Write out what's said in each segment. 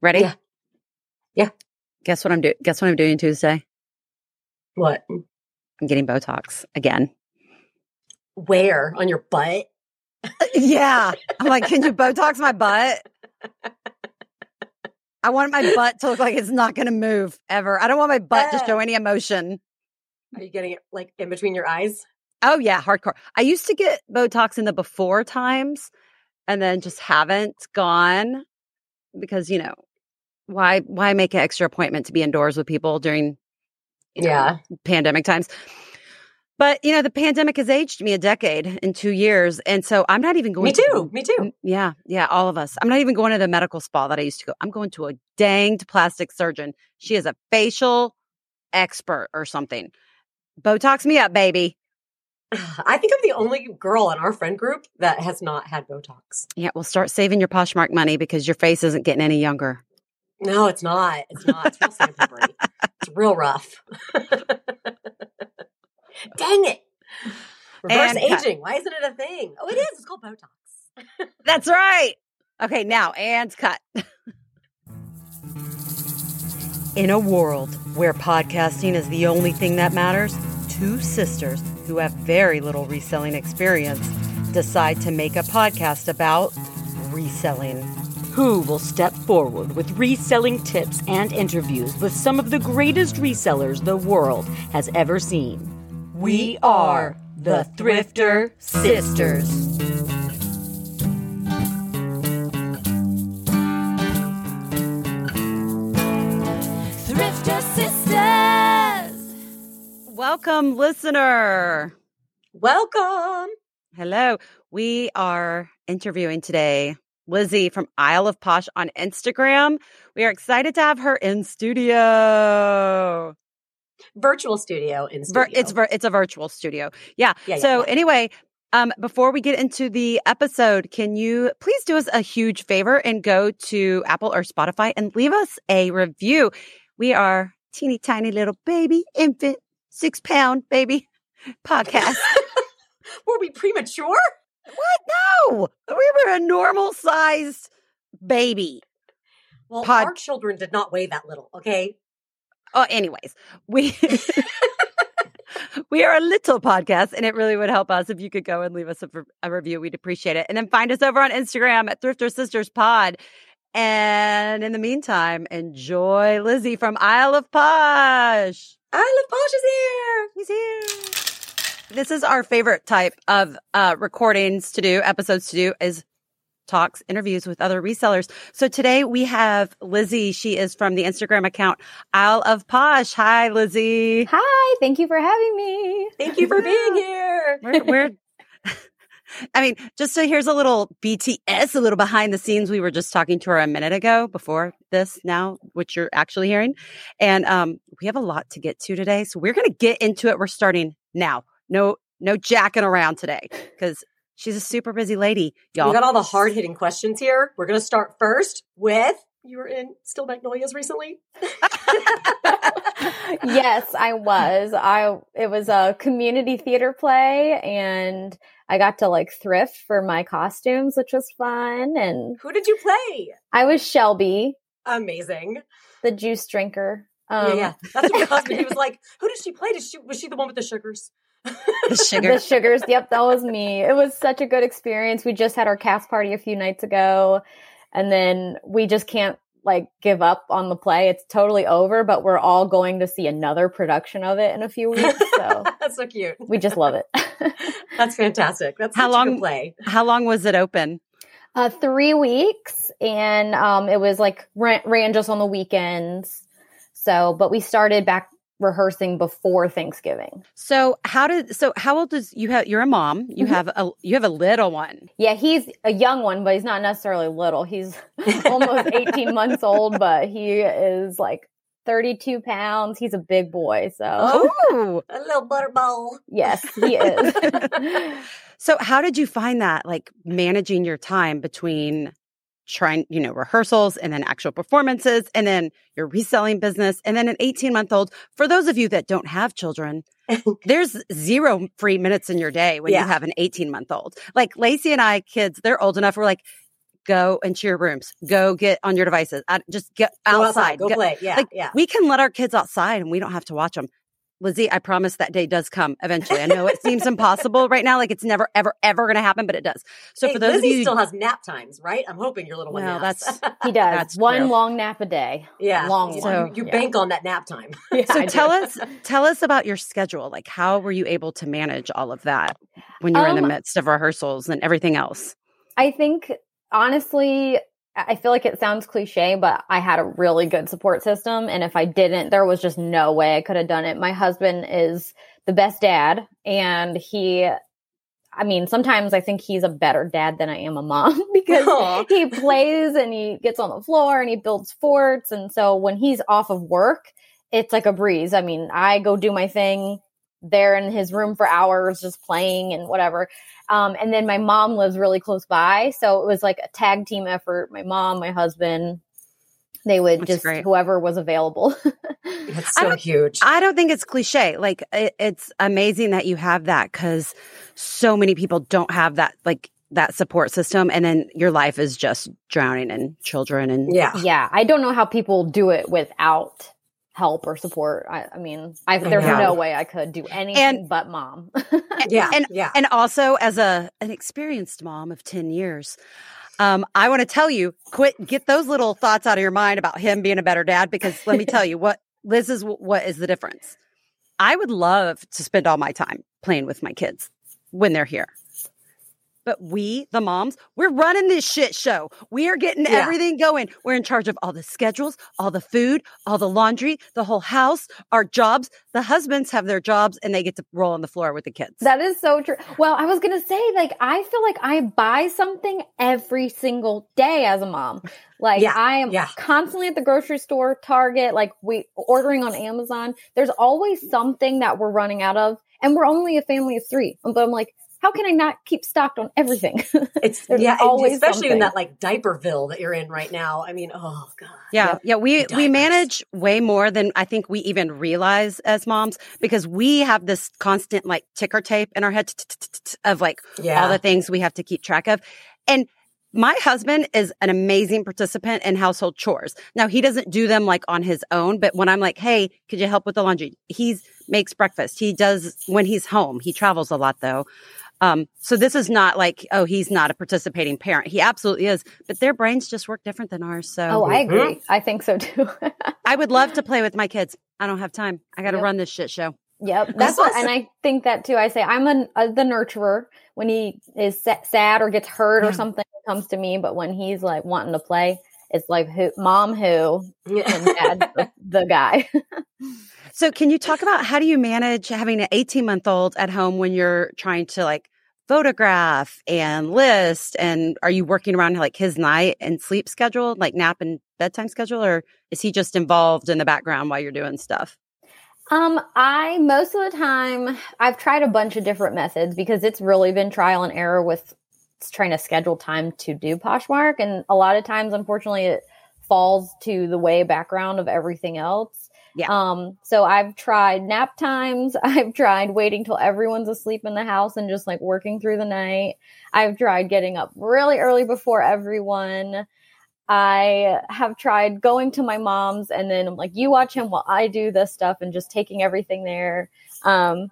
Ready? Yeah. Yeah. Guess what I'm doing? Guess what I'm doing Tuesday? What? I'm getting Botox again. Where? On your butt? yeah. I'm like, can you Botox my butt? I want my butt to look like it's not going to move ever. I don't want my butt to show any emotion. Are you getting it like in between your eyes? Oh, yeah, hardcore. I used to get Botox in the before times and then just haven't gone because, you know, why why make an extra appointment to be indoors with people during you know, Yeah. pandemic times? But, you know, the pandemic has aged me a decade in 2 years and so I'm not even going Me to too. Me too. Yeah, yeah, all of us. I'm not even going to the medical spa that I used to go. I'm going to a danged plastic surgeon. She is a facial expert or something. Botox me up, baby. I think I'm the only girl in our friend group that has not had Botox. Yeah, well, start saving your Poshmark money because your face isn't getting any younger. No, it's not. It's not. It's real sandpapery. it's real rough. Dang it. Reverse And cut. aging. Why isn't it a thing? Oh, it is. It's called Botox. That's right. Okay, now and cut. In a world where podcasting is the only thing that matters, two sisters who have very little reselling experience decide to make a podcast about reselling. Who will step forward with reselling tips and interviews with some of the greatest resellers the world has ever seen? We are the Thrifter Sisters. Thrifter Sisters. Welcome, listener. Welcome. Hello. We are interviewing today Lizzie from Isle of Posh on Instagram. We are excited to have her in studio. Virtual studio in Vir- studio. it's vir- it's a virtual studio. Yeah. Yeah, yeah, so yeah. anyway, um, before we get into the episode, can you please do us a huge favor and go to Apple or Spotify and leave us a review? We are teeny tiny little baby infant six pound baby podcast. Were we premature? What? No, we were a normal sized baby. Well, Pod- our children did not weigh that little, okay? Oh, anyways, we we are a little podcast, and it really would help us if you could go and leave us a, a review. We'd appreciate it, and then find us over on Instagram at Thrifter Sisters Pod. And in the meantime, enjoy Lizzie from Isle of Posh. Isle of Posh is here. He's here. This is our favorite type of uh, recordings to do, episodes to do, is talks, interviews with other resellers. So today we have Lizzie. She is from the Instagram account Isle of Posh. Hi, Lizzie. Hi, thank you for having me. Thank you for being here. We're, we're I mean, just so here's a little BTS, a little behind the scenes. We were just talking to her a minute ago before this now, which you're actually hearing. And um, we have a lot to get to today. So we're gonna get into it. We're starting now. No, no jacking around today because she's a super busy lady, y'all. We got all the hard hitting questions here. We're going to start first with you were in Steel Magnolias recently? yes, I was. I it was a community theater play and I got to like thrift for my costumes, which was fun and Who did you play? I was Shelby, Amazing. the juice drinker. yeah, Um, yeah. That's what my husband, he was like, who did she play? Did she, was she the one with the sugars? The sugar. The sugars. Yep, that was me. It was such a good experience. We just had our cast party a few nights ago, and then we just can't like give up on the play. It's totally over, but we're all going to see another production of it in a few weeks. So That's so cute. we just love it. That's fantastic. That's How such a good long- play. How long was it open? uh, three weeks, and um, it was like ran, ran just on the weekends. So, but we started back rehearsing before Thanksgiving. So how did so how old is you have you're a mom. You Mhm. have a you have a little one. Yeah, he's a young one, but he's not necessarily little. He's almost 18 months old, but he is like 32 pounds. He's a big boy. So, Oh. A little butterball. yes, he is. So how did you find that like managing your time between trying, you know, rehearsals and then actual performances and then your reselling business and then an 18 month old? For those of you that don't have children, there's zero free minutes in your day when Yeah. you have an 18 month old. Like Lacey and I kids, they're old enough. We're like, go into your rooms, go get on your devices, I, just get Go outside, Go, play. Yeah. like yeah. we can let our kids outside and we don't have to watch them. Lizzie, I promise that day does come eventually. I know it seems impossible right now, like it's never, ever, ever going to happen, but it does. So Hey, for those Lizzie of you, still has nap times, right? I'm hoping your little one Well, naps. that's- He does That's one true. long nap a day. yeah. long You- one. you, Yeah. bank on that nap time. Yeah, so I do. tell us, tell us about your schedule. Like, how were you able to manage all of that when you were in the Um, midst of rehearsals and everything else? I think honestly, I feel like it sounds cliche, but I had a really good support system. And if I didn't, there was just no way I could have done it. My husband is the best dad, and he, I mean, sometimes I think he's a better dad than I am a mom because Aw. he plays and he gets on the floor and he builds forts. And so when he's off of work, it's like a breeze. I mean, I go do my thing there in his room for hours, just playing and whatever. Um, and then my mom lives really close by. So it was like a tag team effort. My mom, my husband, they would That's just, great. whoever was available. That's so don't- huge. I don't think it's cliche. Like, it, it's amazing that you have that because so many people don't have that, like, that support system. And then your life is just drowning in children and yeah. yeah. I don't know how people do it without help or support. I, I mean, I, there's know. no way I could do anything but mom. Yeah. And- yeah. And also, as a an experienced mom of ten years, um, I want to tell you, quit get those little thoughts out of your mind about him being a better dad. Because let me tell you, what Liz is, what is the difference? I would love to spend all my time playing with my kids when they're here. But we, the moms, we're running this shit show. We are getting Yeah. everything going. We're in charge of all the schedules, all the food, all the laundry, the whole house, our jobs. The husbands have their jobs and they get to roll on the floor with the kids. That is so true. Well, I was going to say, like, I feel like I buy something every single day as a mom. Like, Yeah, I am yeah. constantly at the grocery store, Target, like, we ordering on Amazon. There's always something that we're running out of. And we're only a family of three. But I'm like, how can I not keep stocked on everything? It's yeah, always especially in that like diaperville that you're in right now. I mean, oh god. Yeah, yeah, we The we manage way more than I think we even realize as moms because we have this constant like ticker tape in our head of like Yeah. all the things we have to keep track of. And my husband is an amazing participant in household chores. Now he doesn't do them like on his own, but when I'm like, "Hey, could you help with the laundry?" He makes breakfast. He does when he's home. He travels a lot though. Um, so this is not like, oh, he's not a participating parent. He absolutely is, but their brains just work different than ours. So oh, I Mhm. agree. I think so too. I would love to play with my kids. I don't have time. I got to Yep. run this shit show. Yep, that's what, and I think that too. I say I'm a, a the nurturer when he is sa- sad or gets hurt Yeah. or something comes to me. But when he's like wanting to play, it's like who, mom who and dad the, the guy. So, can you talk about how do you manage having an 18 month old at home when you're trying to like photograph and list? And are you working around like his night and sleep schedule, like nap and bedtime schedule, or is he just involved in the background while you're doing stuff? Um, I most of the time I've tried a bunch of different methods because it's really been trial and error with trying to schedule time to do Poshmark, and a lot of times, unfortunately, it falls to the way background of everything else. Yeah. Um, so I've tried nap times. I've tried waiting till everyone's asleep in the house and just like working through the night. I've tried getting up really early before everyone. I have tried going to my mom's and then I'm like, you watch him while I do this stuff and just taking everything there. Um,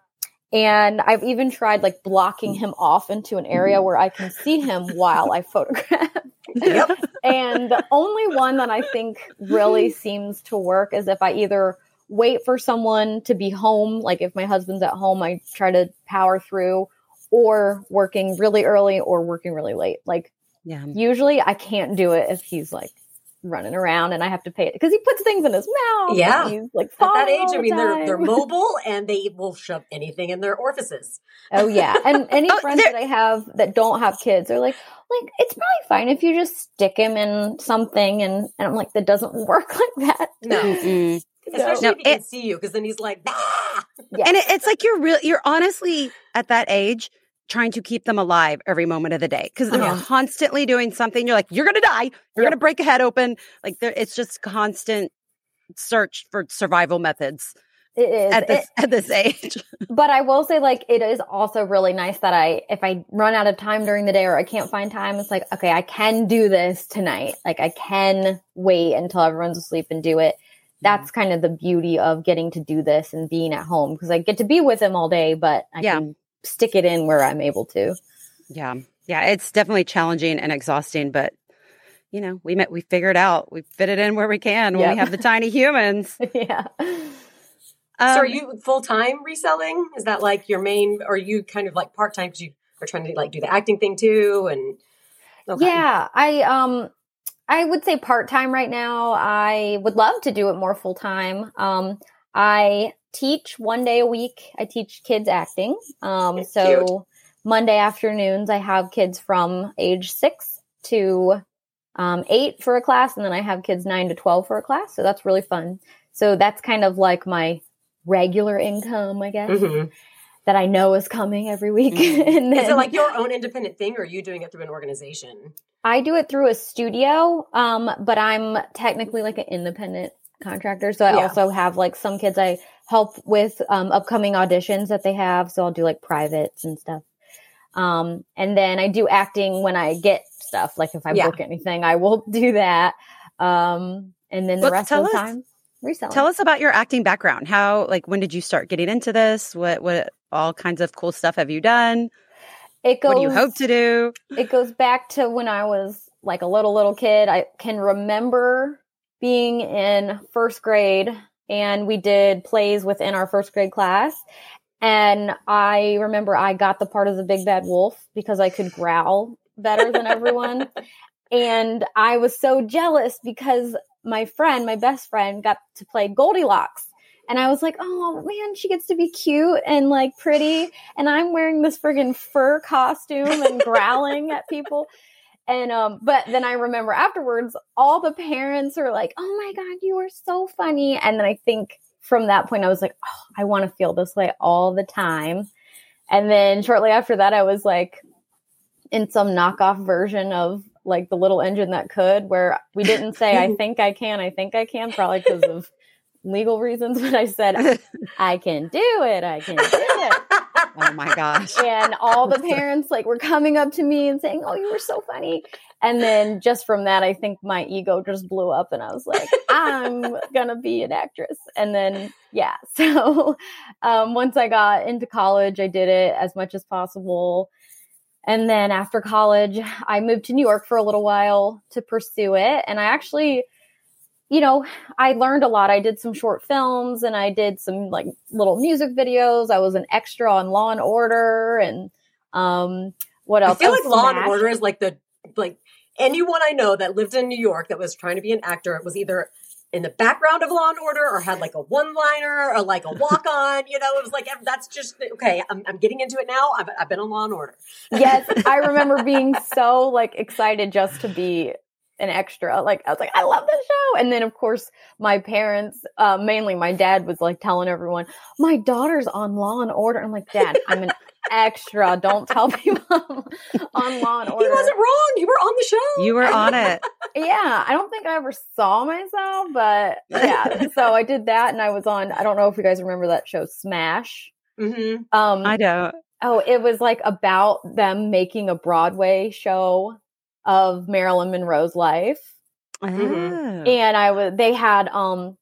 and I've even tried like blocking him off into an area where I can see him while I photograph. Yep. and the only one that I think really seems to work is if I either wait for someone to be home, like if my husband's at home, I try to power through, or working really early or working really late. Like Yeah. usually I can't do it if he's like running around and I have to pay it because he puts things in his mouth. and Yeah. he's like At that age, all I the mean, they're they're mobile and they will shove anything in their orifices. Oh yeah, and any Oh, friends that I have that don't have kids are like, like it's probably fine if you just stick him in something, and, and I'm like, that doesn't work like that. No, Mm-mm. especially No, if he can it- see you, because then he's like, ah! Yeah. And it, it's like you're real, you're honestly at that age trying to keep them alive every moment of the day because they're Uh-huh. constantly doing something. You're like, you're going to die. You're Yep. going to break a head open. Like it's just constant search for survival methods It is. at this It- at this age. but I will say, like, it is also really nice that I, if I run out of time during the day or I can't find time, it's like, okay, I can do this tonight. Like, I can wait until everyone's asleep and do it. That's kind of the beauty of getting to do this and being at home because I get to be with him all day, but I Yeah. can stick it in where I'm able to. Yeah. Yeah. It's definitely challenging and exhausting, but you know, we met, we figured out, we fit it in where we can when we have the tiny humans. yeah. so are Um, you full time reselling? Is that like your main? Or are you kind of like part time because you are trying to like do the acting thing too? And okay. Yeah, I um I would say part-time right now. I would love to do it more full-time. Um I teach one day a week. I teach kids acting. Um Cute. so Monday afternoons I have kids from age 6 to um 8 for a class and then I have kids 9 to 12 for a class. So that's really fun. So that's kind of like my regular income, I guess, Mhm. that I know is coming every week. Mhm. and then Is it like your own independent thing, or are you doing it through an organization? I do it through a studio, um, but I'm technically like an independent contractor. So I Yeah. also have like some kids I help with um, upcoming auditions that they have. So I'll do like privates and stuff. Um, and then I do acting when I get stuff. Like if I Yeah. book anything, I will do that. Um, and then the Well, rest tell of the us- time, reselling. Tell us about your acting background. How, like, when did you start getting into this? What, what all kinds of cool stuff have you done? it goes, what do you hope to do? it goes back to when I was like a little little kid. I can remember being in first grade and we did plays within our first grade class. And I remember I got the part of the big bad wolf because I could growl better than everyone. And I was so jealous because my friend, my best friend, got to play Goldilocks. And I was like, oh man, she gets to be cute and like pretty. And I'm wearing this friggin' fur costume and growling at people. And um, but then I remember afterwards, all the parents are like, "Oh my god, you are so funny!" And then I think from that point, I was like, "Oh, I want to feel this way all the time." And then shortly after that, I was like in some knockoff version of like the little engine that could, where we didn't say, "I think I can," "I think I can," probably because of legal reasons, but I said, "I can do it," "I can do it." Oh my gosh. and all the parents like were coming up to me and saying, "Oh, you were so funny." And then just from that, I think my ego just blew up, and I was like, "I'm gonna be an actress." And then, yeah, so um, once I got into college, I did it as much as possible. And then after college, I moved to New York for a little while to pursue it, and I actually you know, I learned a lot. I did some short films and I did some like little music videos. I was an extra on Law and Order and um what else? I feel Oh, like Law and Order is like the like anyone I know that lived in New York that was trying to be an actor it was either in the background of Law and Order or had like a one liner or like a walk on. You know, it was like that's just okay. I'm, I'm getting into it now. I've, I've been on Law and Order. yes, I remember being so like excited just to be an extra. Like I was like, I love this show. And then of course my parents, uh, mainly my dad was like telling everyone, my daughter's on Law and Order. I'm like, Dad, I'm an extra. Don't tell people I'm on Law and Order. He wasn't wrong. You were on the show. You were on it. yeah, I don't think I ever saw myself, but yeah. so I did that, and I was on. I don't know if you guys remember that show, Smash. hmm Um, I don't. oh, it was like about them making a Broadway show of Marilyn Monroe's life, Oh. and I was. They had um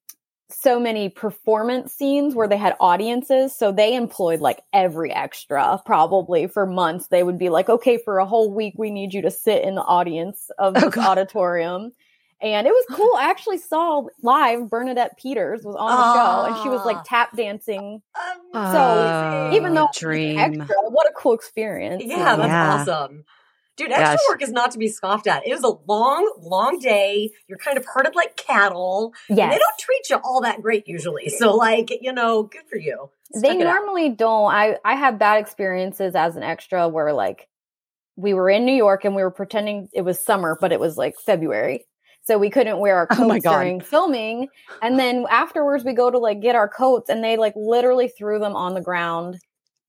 so many performance scenes where they had audiences, so they employed like every extra probably for months. They would be like, okay, for a whole week, we need you to sit in the audience of Oh, this God. auditorium. And it was cool. I actually saw live Bernadette Peters was on the show and she was Ah. like tap dancing. Um, So, even though Oh, dream. Extra. What a cool experience. Yeah, that's Yeah. awesome. Dude, extra Gosh. work is not to be scoffed at. It was a long, long day. You're kind of herded like cattle. Yeah. They don't treat you all that great usually. So, like, you know, good for you. they Stuck out. normally don't i i had bad experiences as an extra where like we were in new york and we were pretending it was summer but it was like february so we couldn't wear our Oh coats God. during filming and then afterwards we go to like get our coats and they like literally threw them on the ground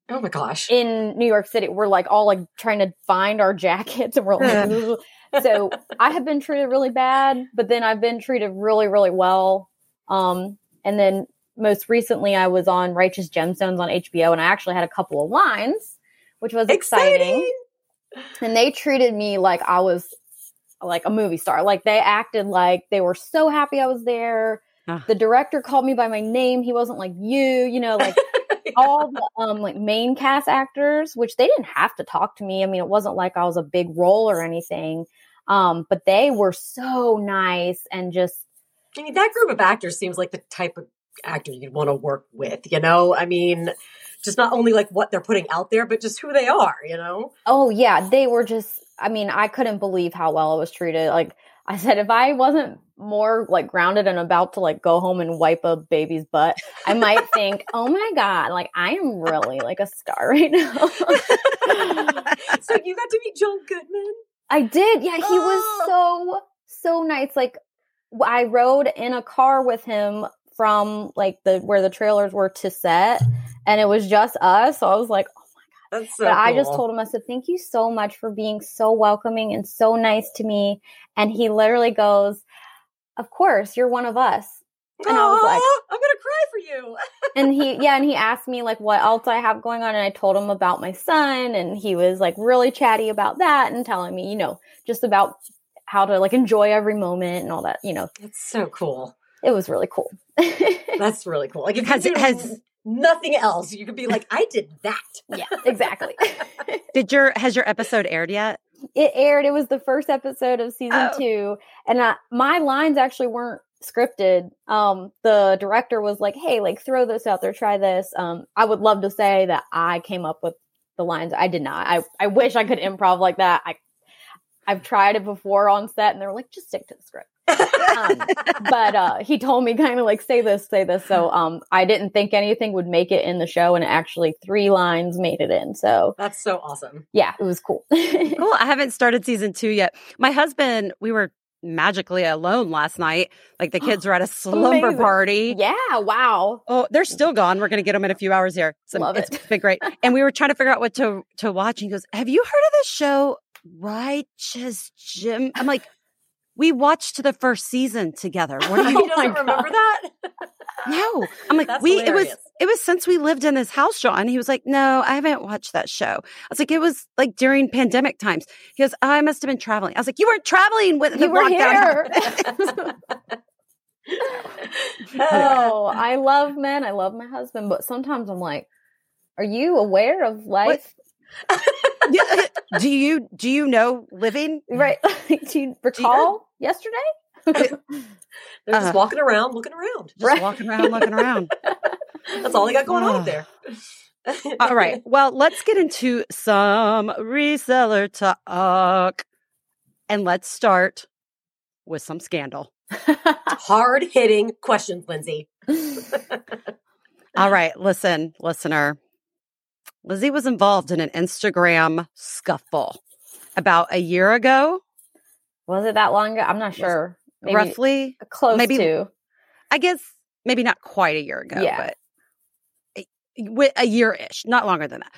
Oh my gosh. in new york city we're like all like trying to find our jackets and we're like "Ugh." so i have been treated really bad but then i've been treated really really well um and then most recently I was on Righteous Gemstones on HBO and I actually had a couple of lines, which was exciting. exciting. And they treated me like I was like a movie star. Like they acted like they were so happy I was there. Uh. The director called me by my name. He wasn't like you, you know, like yeah. all the um like main cast actors, which they didn't have to talk to me. I mean, it wasn't like I was a big role or anything. Um, but they were so nice and just I mean, that group of actors seems like the type of actor you'd want to work with, you know? I mean, just not only like what they're putting out there, but just who they are, you know? Oh, yeah. They were just, I mean, I couldn't believe how well I was treated. Like, I said, if I wasn't more like grounded and about to like go home and wipe a baby's butt, I might think, oh my God, like I am really like a star right now. so you got to meet John Goodman? I did. Yeah, he was oh. so, so nice. Like I rode in a car with him from like the where the trailers were to set, and it was just us. So I was like, god! So but cool. I just told him, I said, thank you so much for being so welcoming and so nice to me. And he literally goes, of course, you're one of us. And Aww, I was like, I'm gonna cry for you. and he, yeah, and he asked me like what else I have going on, and I told him about my son, and he was like really chatty about that and telling me, you know, just about how to like enjoy every moment and all that, you know. It's so cool. It was really cool. That's really cool. Like has, it has nothing else, you could be like, I did that. Yeah, exactly. did your has your episode aired yet? It aired. It was the first episode of season oh. two, and I, my lines actually weren't scripted. Um, the director was like, "Hey, like throw this out there, try this." Um, I would love to say that I came up with the lines. I did not. I I wish I could improv like that. I I've tried it before on set, and they're like, just stick to the script. Um, but uh, he told me kind of like say this, say this. So um, I didn't think anything would make it in the show, and actually three lines made it in. So that's so awesome. Yeah, it was cool. cool. I haven't started season two yet. My husband, we were magically alone last night. Like the kids were at a slumber Amazing. party. Yeah, wow. Oh, they're still gone. We're gonna get them in a few hours here. So Love it's it. been great. And we were trying to figure out what to to watch. And he goes, "Have you heard of this show Righteous Jim. I'm like, we watched the first season together. What are you? he doesn't remember that. no, I'm like, That's we. Hilarious. It was. It was since we lived in this house, John. He was like, no, I haven't watched that show. I was like, it was like during pandemic times. He goes, oh, I must have been traveling. I was like, you weren't traveling with the you here. oh, I love men. I love my husband, but sometimes I'm like, are you aware of life? Uh, do you do you know living right? do you recall yesterday? They're just uh, walking around, looking around, just right. walking around, looking around. That's all they got going on up there. all right. Well, let's get into some reseller talk, and let's start with some scandal. Hard hitting questions, Lindsay. all right, listen, listener. Lizzie was involved in an Instagram scuffle about a year ago. Was it that long ago? I'm not sure. Maybe Roughly close maybe, to. I guess maybe not quite a year ago, yeah. but a, a year ish, not longer than that.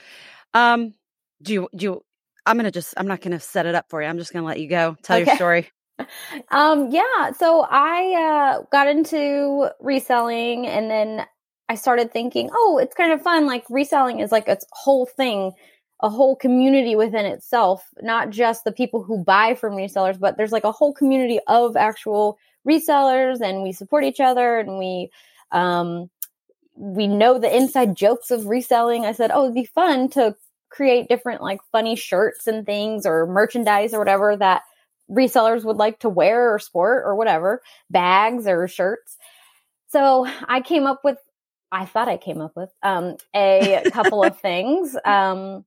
Um, do you, do you, I'm to just, I'm not going to set it up for you. I'm just going to let you go. Tell okay. your story. Um, yeah. So I, uh, got into reselling and then I started thinking, oh, it's kind of fun. Like reselling is like a whole thing, a whole community within itself, not just the people who buy from resellers, but there's like a whole community of actual resellers and we support each other and we, um, we know the inside jokes of reselling. I said, oh, it'd be fun to create different like funny shirts and things or merchandise or whatever that resellers would like to wear or sport or whatever, bags or shirts. So I came up with I thought I came up with um, a couple of things um,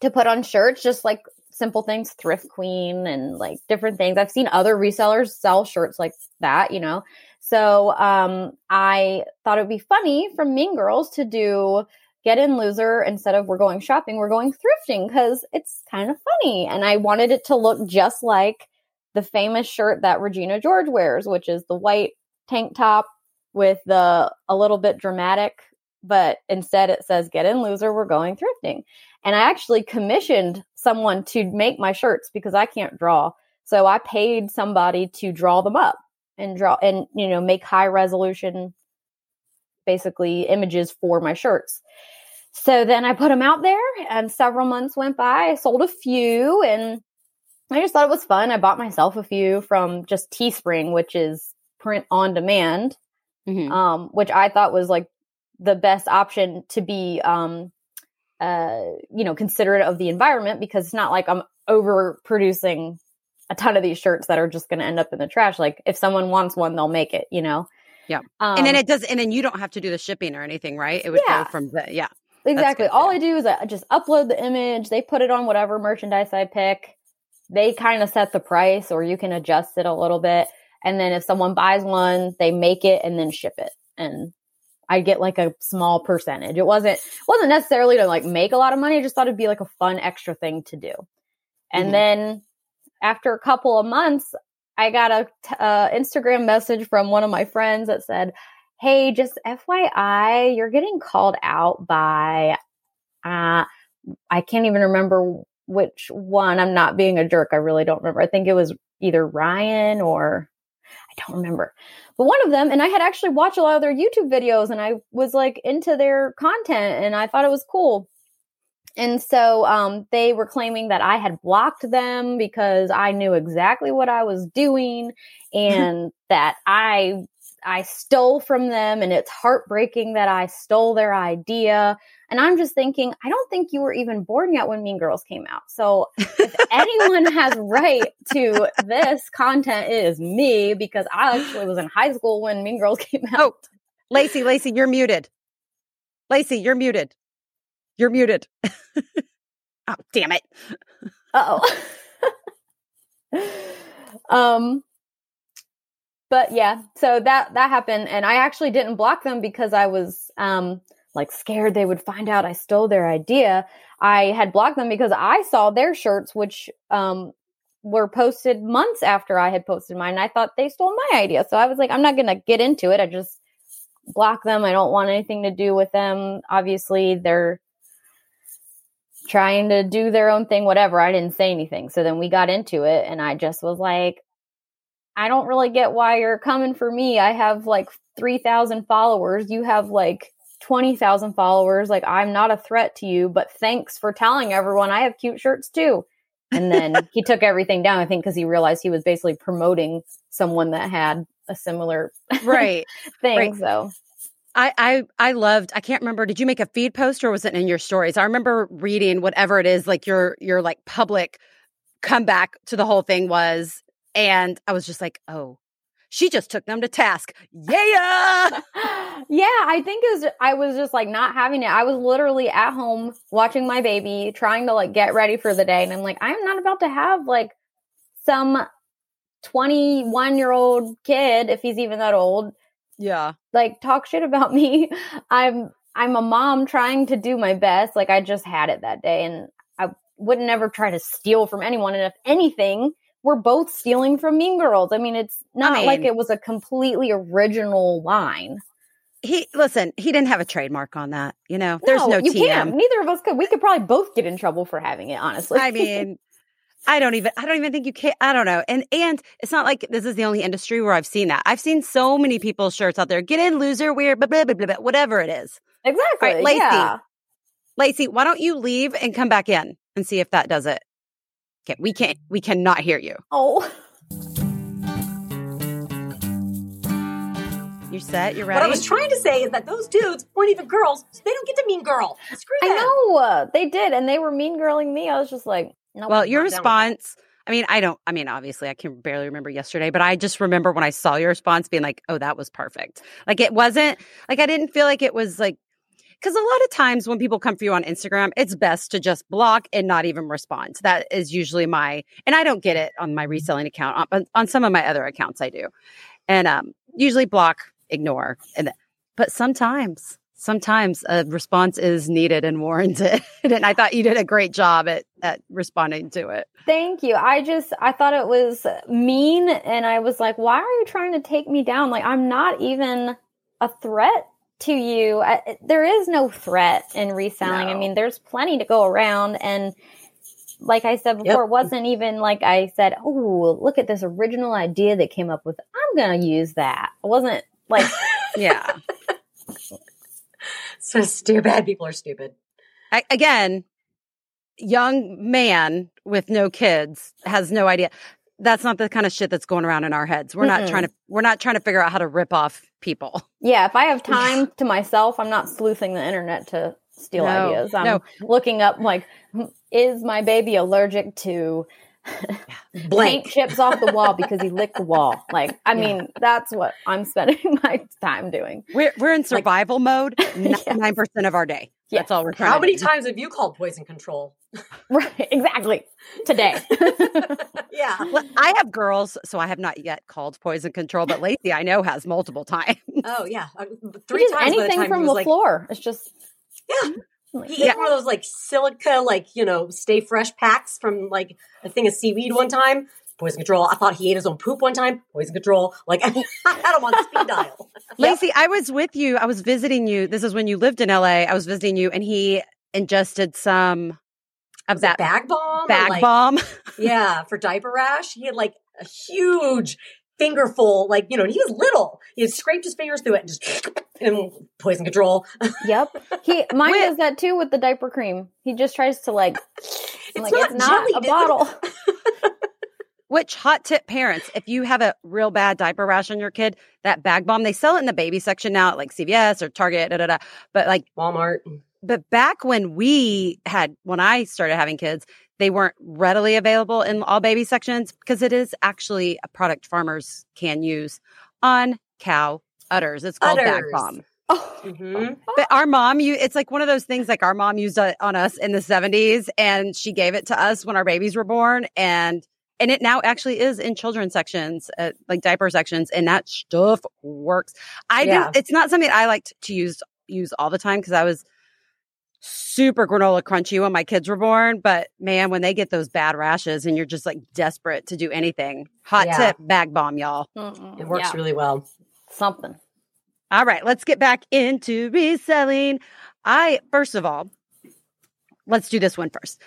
to put on shirts, just like simple things, thrift queen and like different things. I've seen other resellers sell shirts like that, you know. So um, I thought it would be funny from Mean Girls to do get in loser instead of we're going shopping, we're going thrifting because it's kind of funny. And I wanted it to look just like the famous shirt that Regina George wears, which is the white tank top with the a little bit dramatic, but instead it says get in loser, we're going thrifting. And I actually commissioned someone to make my shirts because I can't draw. So I paid somebody to draw them up and draw and you know make high resolution basically images for my shirts. So then I put them out there and several months went by. I sold a few and I just thought it was fun. I bought myself a few from just Teespring, which is print on demand, Mhm. um, which I thought was like the best option to be, um, uh, you know, considerate of the environment because it's not like I'm overproducing a ton of these shirts that are just going to end up in the trash. Like if someone wants one, they'll make it, you know? Yeah. Um, and then it does, and then you don't have to do the shipping or anything, right? It would Yeah. go from the, yeah. Exactly. All. I do is I just upload the image. They put it on whatever merchandise I pick. They kind of set the price, or you can adjust it a little bit. And then if someone buys one, they make it and then ship it. And I get like a small percentage. It wasn't wasn't necessarily to like make a lot of money. I just thought it'd be like a fun extra thing to do. And Mhm. then after a couple of months, I got a t- uh, Instagram message from one of my friends that said, "Hey, just FYI, you're getting called out by uh I can't even remember which one. I'm not being a jerk. I really don't remember. I think it was either Ryan or don't remember. But one of them, and I had actually watched a lot of their YouTube videos and I was like into their content and I thought it was cool. And so um, they were claiming that I had blocked them because I knew exactly what I was doing and that I I stole from them and it's heartbreaking that I stole their idea. And I'm just thinking, I don't think you were even born yet when Mean Girls came out. So if anyone has right to this content, it is me because I actually was in high school when Mean Girls came out. Oh, Lacey, Lacey, you're muted. Lacey, you're muted. You're muted. oh, damn it. oh. um but yeah, so that that happened and I actually didn't block them because I was um like scared they would find out I stole their idea. I had blocked them because I saw their shirts which um were posted months after I had posted mine. And I thought they stole my idea. So I was like I'm not to get into it. I just block them. I don't want anything to do with them. Obviously, they're trying to do their own thing, whatever. I didn't say anything. So then we got into it, and I just was like, I don't really get why you're coming for me. I have like 3,000 followers. You have like 20,000 followers. Like, I'm not a threat to you, but thanks for telling everyone I have cute shirts too. And then he took everything down, I think, because he realized he was basically promoting someone that had a similar Right. thing. Right. So I, I I loved I can't remember did you make a feed post or was it in your stories? I remember reading whatever it is like your your like public comeback to the whole thing was and I was just like, "Oh, she just took them to task." Yeah. yeah, I think it was I was just like not having it. I was literally at home watching my baby, trying to like get ready for the day, and I'm like, I am not about to have like some 21 year old kid, if he's even that old, yeah. like talk shit about me. I'm I'm a mom trying to do my best. Like I just had it that day, and I would never try to steal from anyone. And if anything, we're both stealing from Mean Girls. I mean, it's not like mean- it was a completely original line. He listen, he didn't have a trademark on that, you know. There's no, you TM. can't. Neither of us could. We could probably both get in trouble for having it. Honestly, I mean, I don't even I don't even think you can I don't know. And and it's not like this is the only industry where I've seen that. I've seen so many people's shirts out there. Get in loser weird blah blah blah blah, blah whatever it is. exactly. All right, Lacey. Yeah. Lacey, why don't you leave and come back in and see if that does it? Okay, we can't we cannot hear you. Oh, You're set? You're ready? What I was trying to say is that those dudes weren't even girls, so they don't get to mean girl. Screw I them. know uh, they did, and they were mean girling me. I was just like, nope, well, your not down with that. response I mean, I don't I mean, obviously I can barely remember yesterday, but I just remember when I saw your response being like, "Oh, that was perfect." Like it wasn't like I didn't feel like it was like because a lot of times when people come for you on Instagram, it's best to just block and not even respond. That is usually my, and I don't get it on my reselling account. On, on some of my other accounts, I do, and um, usually block, ignore, and but sometimes, sometimes a response is needed and warranted. and I thought you did a great job at at responding to it. Thank you. I just I thought it was mean and I was like, why are you trying to take me down? Like I'm not even a threat to you. I, there is no threat in reselling. I mean, there's plenty to go around and like I said before, it wasn't even like I said, "Oh, look at this original idea that came up with. I'm going to use that." It wasn't like Yeah, So stupid. People are stupid. I, again, young man with no kids has no idea. That's not the kind of shit that's going around in our heads. We're not Mm-mm. trying to we're not trying to figure out how to rip off people. Yeah, if I have time to myself, I'm not sleuthing the internet to steal No, ideas. I'm no. looking up like, hmm, is my baby allergic to paint Blank. chips off the wall because he licked the wall? Like, I Yeah. mean, that's what I'm spending my time doing. We're we're in survival mode nine percent of our day. Yes. That's all we're trying How to many do. times have you called poison control? Right, exactly. Today. yeah. Well, I have girls, so I have not yet called poison control, but Lacey I know has multiple times. Oh yeah. Uh, Three times anything time from the was like, floor. It's just yeah. like, He ate one of those like silica, like you know, stay fresh packs from like a thing of seaweed one time. Poison control. I thought he ate his own poop one time. Poison control. Like I had him on speed dial. Lacey, I was with you. I was visiting you. This is when you lived in LA. I was visiting you, and he ingested some of Was that Bag Balm. bag like- bomb. Yeah, for diaper rash, he had like a huge fingerful. Like you know, and he was little. He had scraped his fingers through it and just and poison control. Yep. He mine With- does that too with the diaper cream. He just tries to like It's like not it's not jelly, a dude. bottle. Which hot tip parents, if you have a real bad diaper rash on your kid, that Bag Balm, they sell it in the baby section now at like CVS or Target, da, da, da. But like, Walmart. But back when we had, when I started having kids, they weren't readily available in all baby sections because it is actually a product farmers can use on cow udders. It's called bag Udders. bomb. Oh, hmm But our mom, you, it's like one of those things like our mom used it on us in the 70s and she gave it to us when our babies were born. And, and it now actually is in children's sections, uh, like diaper sections, and that stuff works. I Yeah. do, it's not something I liked to use, use all the time because I was super granola crunchy when my kids were born. But man, when they get those bad rashes and you're just like desperate to do anything, hot Yeah. tip, Bag Balm, y'all. mm-mm. It works Yeah, really well. something. All right, let's get back into reselling. I, first of all, let's do this one first.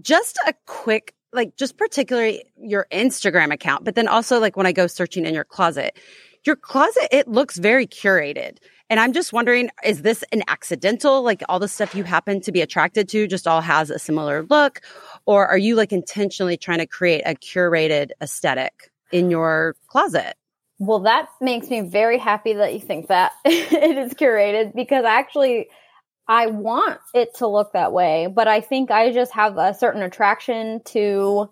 Just a quick, like, just particularly your Instagram account, but then also, like, when I go searching in your closet, your closet, it looks very curated. And I'm just wondering, is this an accidental, like, all the stuff you happen to be attracted to just all has a similar look? Or are you, like, intentionally trying to create a curated aesthetic in your closet? Well, that makes me very happy that you think that it is curated because actually I want it to look that way, but I think I just have a certain attraction to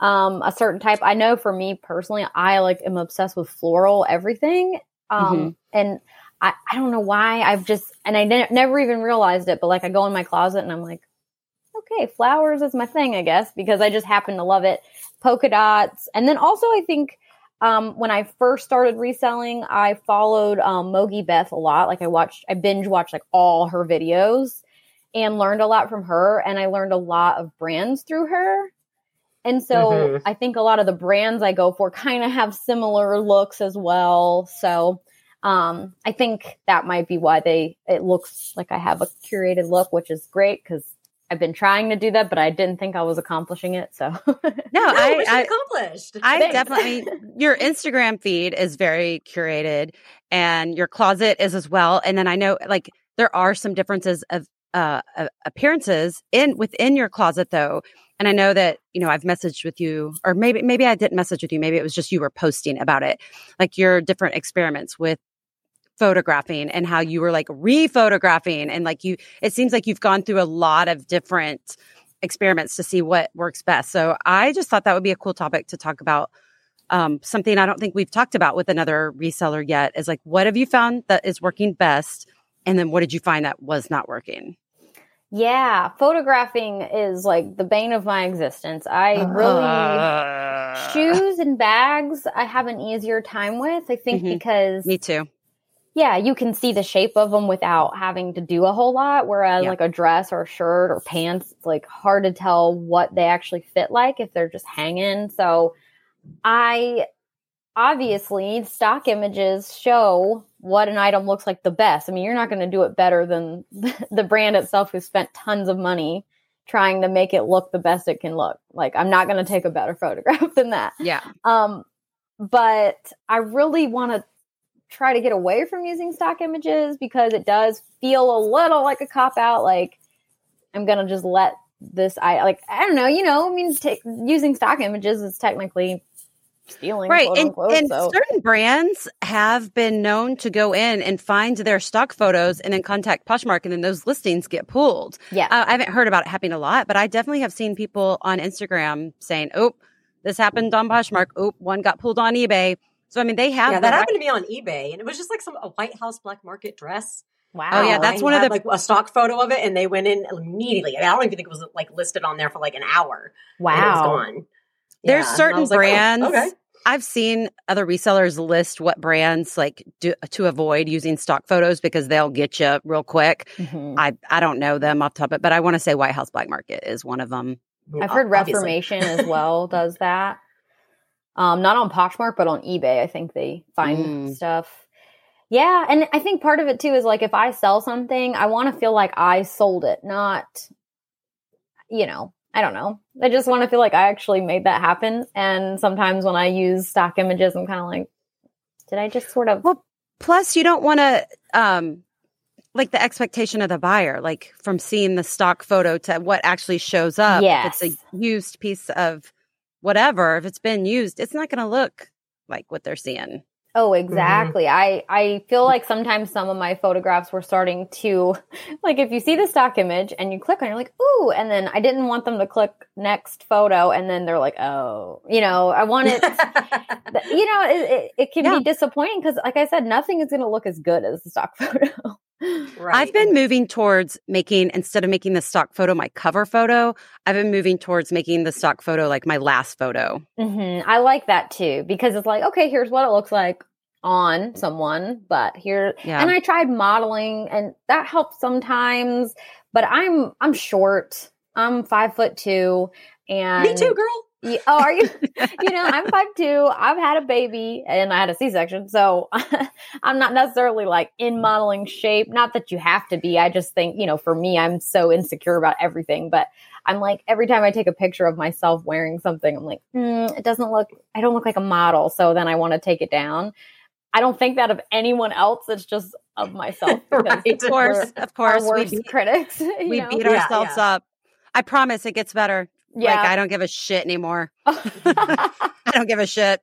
um a certain type. I know for me personally, I like am obsessed with floral everything. Um and I, I don't know why I've just and I ne- never even realized it, but like I go in my closet and I'm like, okay, flowers is my thing, I guess, because I just happen to love it. Polka dots. And then also I think um, when I first started reselling, I followed um, Mogi Beth a lot. Like I watched, I binge watched like all her videos and learned a lot from her. And I learned a lot of brands through her. And so Mhm. I think a lot of the brands I go for kind of have similar looks as well. So um, I think that might be why they it looks like I have a curated look, which is great because I've been trying to do that, but I didn't think I was accomplishing it. So No, No, I, I, accomplished. I Thanks. definitely your Instagram feed is very curated and your closet is as well. And then I know like there are some differences of uh, uh appearances in within your closet though. And I know that, you know, I've messaged with you or maybe maybe I didn't message with you. Maybe it was just you were posting about it. Like your different experiments with photographing and how you were like re-photographing and like you it seems like you've gone through a lot of different experiments to see what works best. So I just thought that would be a cool topic to talk about. Um, something I don't think we've talked about with another reseller yet is like, what have you found that is working best? And then what did you find that was not working? Yeah, photographing is like the bane of my existence. I really Uh, shoes and bags I have an easier time with. I think Mhm. because Me too. Yeah, you can see the shape of them without having to do a whole lot. Whereas Yeah. like a dress or a shirt or pants, it's like hard to tell what they actually fit like if they're just hanging. So I obviously stock images show what an item looks like the best. I mean, you're not going to do it better than the brand itself who spent tons of money trying to make it look the best it can look. Like I'm not going to take a better photograph than that. Yeah. Um, but I really want to try to get away from using stock images because it does feel a little like a cop out. Like I'm gonna just let this. I like I don't know. You know, I mean, using stock images is technically stealing, right? And, unquote, and so. certain brands have been known to go in and find their stock photos and then contact Poshmark, and then those listings get pulled. yeah, Uh, I haven't heard about it happening a lot, but I definitely have seen people on Instagram saying, "Oh, this happened on Poshmark. Oh, one got pulled on eBay." So I mean, they have Yeah, the that right- happened to me on eBay, and it was just like some a White House black market dress. wow. Oh, yeah, that's I one of had, the- like a stock photo of it, and they went in immediately. I, mean, I don't even think it was like listed on there for like an hour. and it was wow. gone. There's Yeah, certain was like, oh, brands. okay. I've seen other resellers list what brands like do, to avoid using stock photos because they'll get you real quick. Mhm. I I don't know them off the top of it, but I want to say White House Black Market is one of them. I've heard Obviously. Reformation as well does that. Um, not on Poshmark, but on eBay. I think they find Mm. stuff. Yeah, and I think part of it too is like if I sell something, I want to feel like I sold it, not, you know, I don't know. I just want to feel like I actually made that happen. And sometimes when I use stock images, I'm kind of like, did I just sort of? Well, Plus, you don't want to um like the expectation of the buyer, like from seeing the stock photo to what actually shows up. If it's a used piece of whatever, if it's been used, it's not going to look like what they're seeing. Oh, mm-hmm. exactly. I I feel like sometimes some of my photographs were starting to like if you see the stock image and you click on it, you're like, ooh, and then I didn't want them to click next photo and then they're like, oh, you know, I want it you know, it, it, it can Yeah. be disappointing because like I said, nothing is gonna look as good as the stock photo. Right. I've been moving towards making instead of making the stock photo my cover photo, I've been moving towards making the stock photo like my last photo. hmm I like that too because it's like, okay, here's what it looks like on someone, but here Yeah. and I tried modeling and that helps sometimes, but I'm I'm short. I'm five foot two and Me too, girl. Yeah, oh, are you? you know, I'm five two. I've had a baby and I had a C section, so I'm not necessarily like in modeling shape. Not that you have to be. I just think you know, for me, I'm so insecure about everything. But I'm like every time I take a picture of myself wearing something, I'm like, mm, it doesn't look. I don't look like a model. So then I want to take it down. I don't think that of anyone else. It's just of myself. Right. Of course, we're of course, our we beat, critics. we know? beat Yeah, ourselves yeah. up. I promise it gets better. Yeah. Like I don't give a shit anymore. I don't give a shit.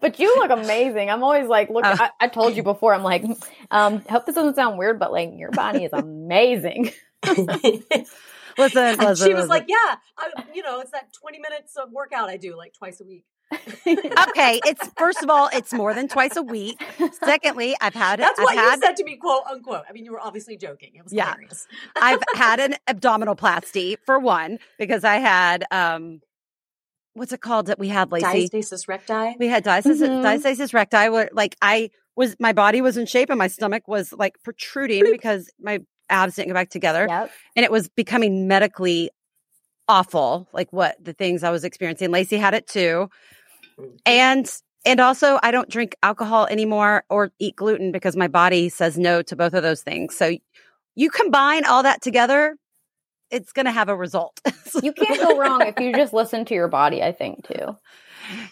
But you look amazing. I'm always like, look, Oh. I, I told you before. I'm like, um, hope this doesn't sound weird, but like, your body is amazing. Listen, listen, she was listen. like, "Yeah, I, you know, it's that twenty minutes of workout I do like twice a week." Okay, it's first of all, it's more than twice a week. Secondly, I've had That's I've what had you said to me, quote unquote. I mean, you were obviously joking. It was Yeah. hilarious. I've had an abdominoplasty for one because I had um what's it called that we had Lacey? Diastasis recti. We had diastasis, Mhm. diastasis recti where like I was my body was in shape and my stomach was like protruding because my abs didn't go back together yep. and it was becoming medically awful like what the things I was experiencing. Lacey had it too. And and also I don't drink alcohol anymore or eat gluten because my body says no to both of those things. So you combine all that together, it's going to have a result. You can't go wrong if you just listen to your body, I think, too.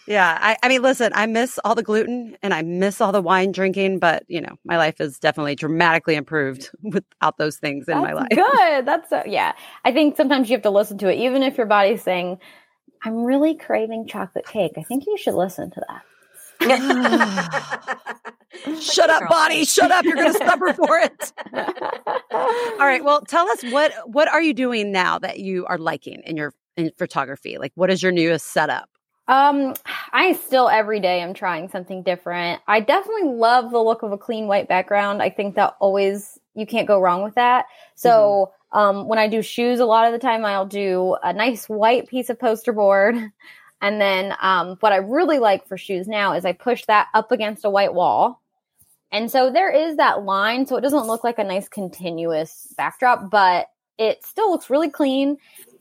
yeah, I, I mean, listen, I miss all the gluten and I miss all the wine drinking, but you know, my life is definitely dramatically improved without those things in my life. Good. That's, uh, yeah. I think sometimes you have to listen to it, even if your body's saying, I'm really craving chocolate cake. I think you should listen to that. Shut up, body! Shut up! You're going to suffer for it. All right. Well, tell us what what are you doing now that you are liking in your in photography? Like, what is your newest setup? Um, I still every day I'm trying something different. I definitely love the look of a clean white background. I think that always you can't go wrong with that. So, um, when I do shoes, a lot of the time I'll do a nice white piece of poster board. And then, um, what I really like for shoes now is I push that up against a white wall. And so there is that line. So it doesn't look like a nice continuous backdrop, but it still looks really clean.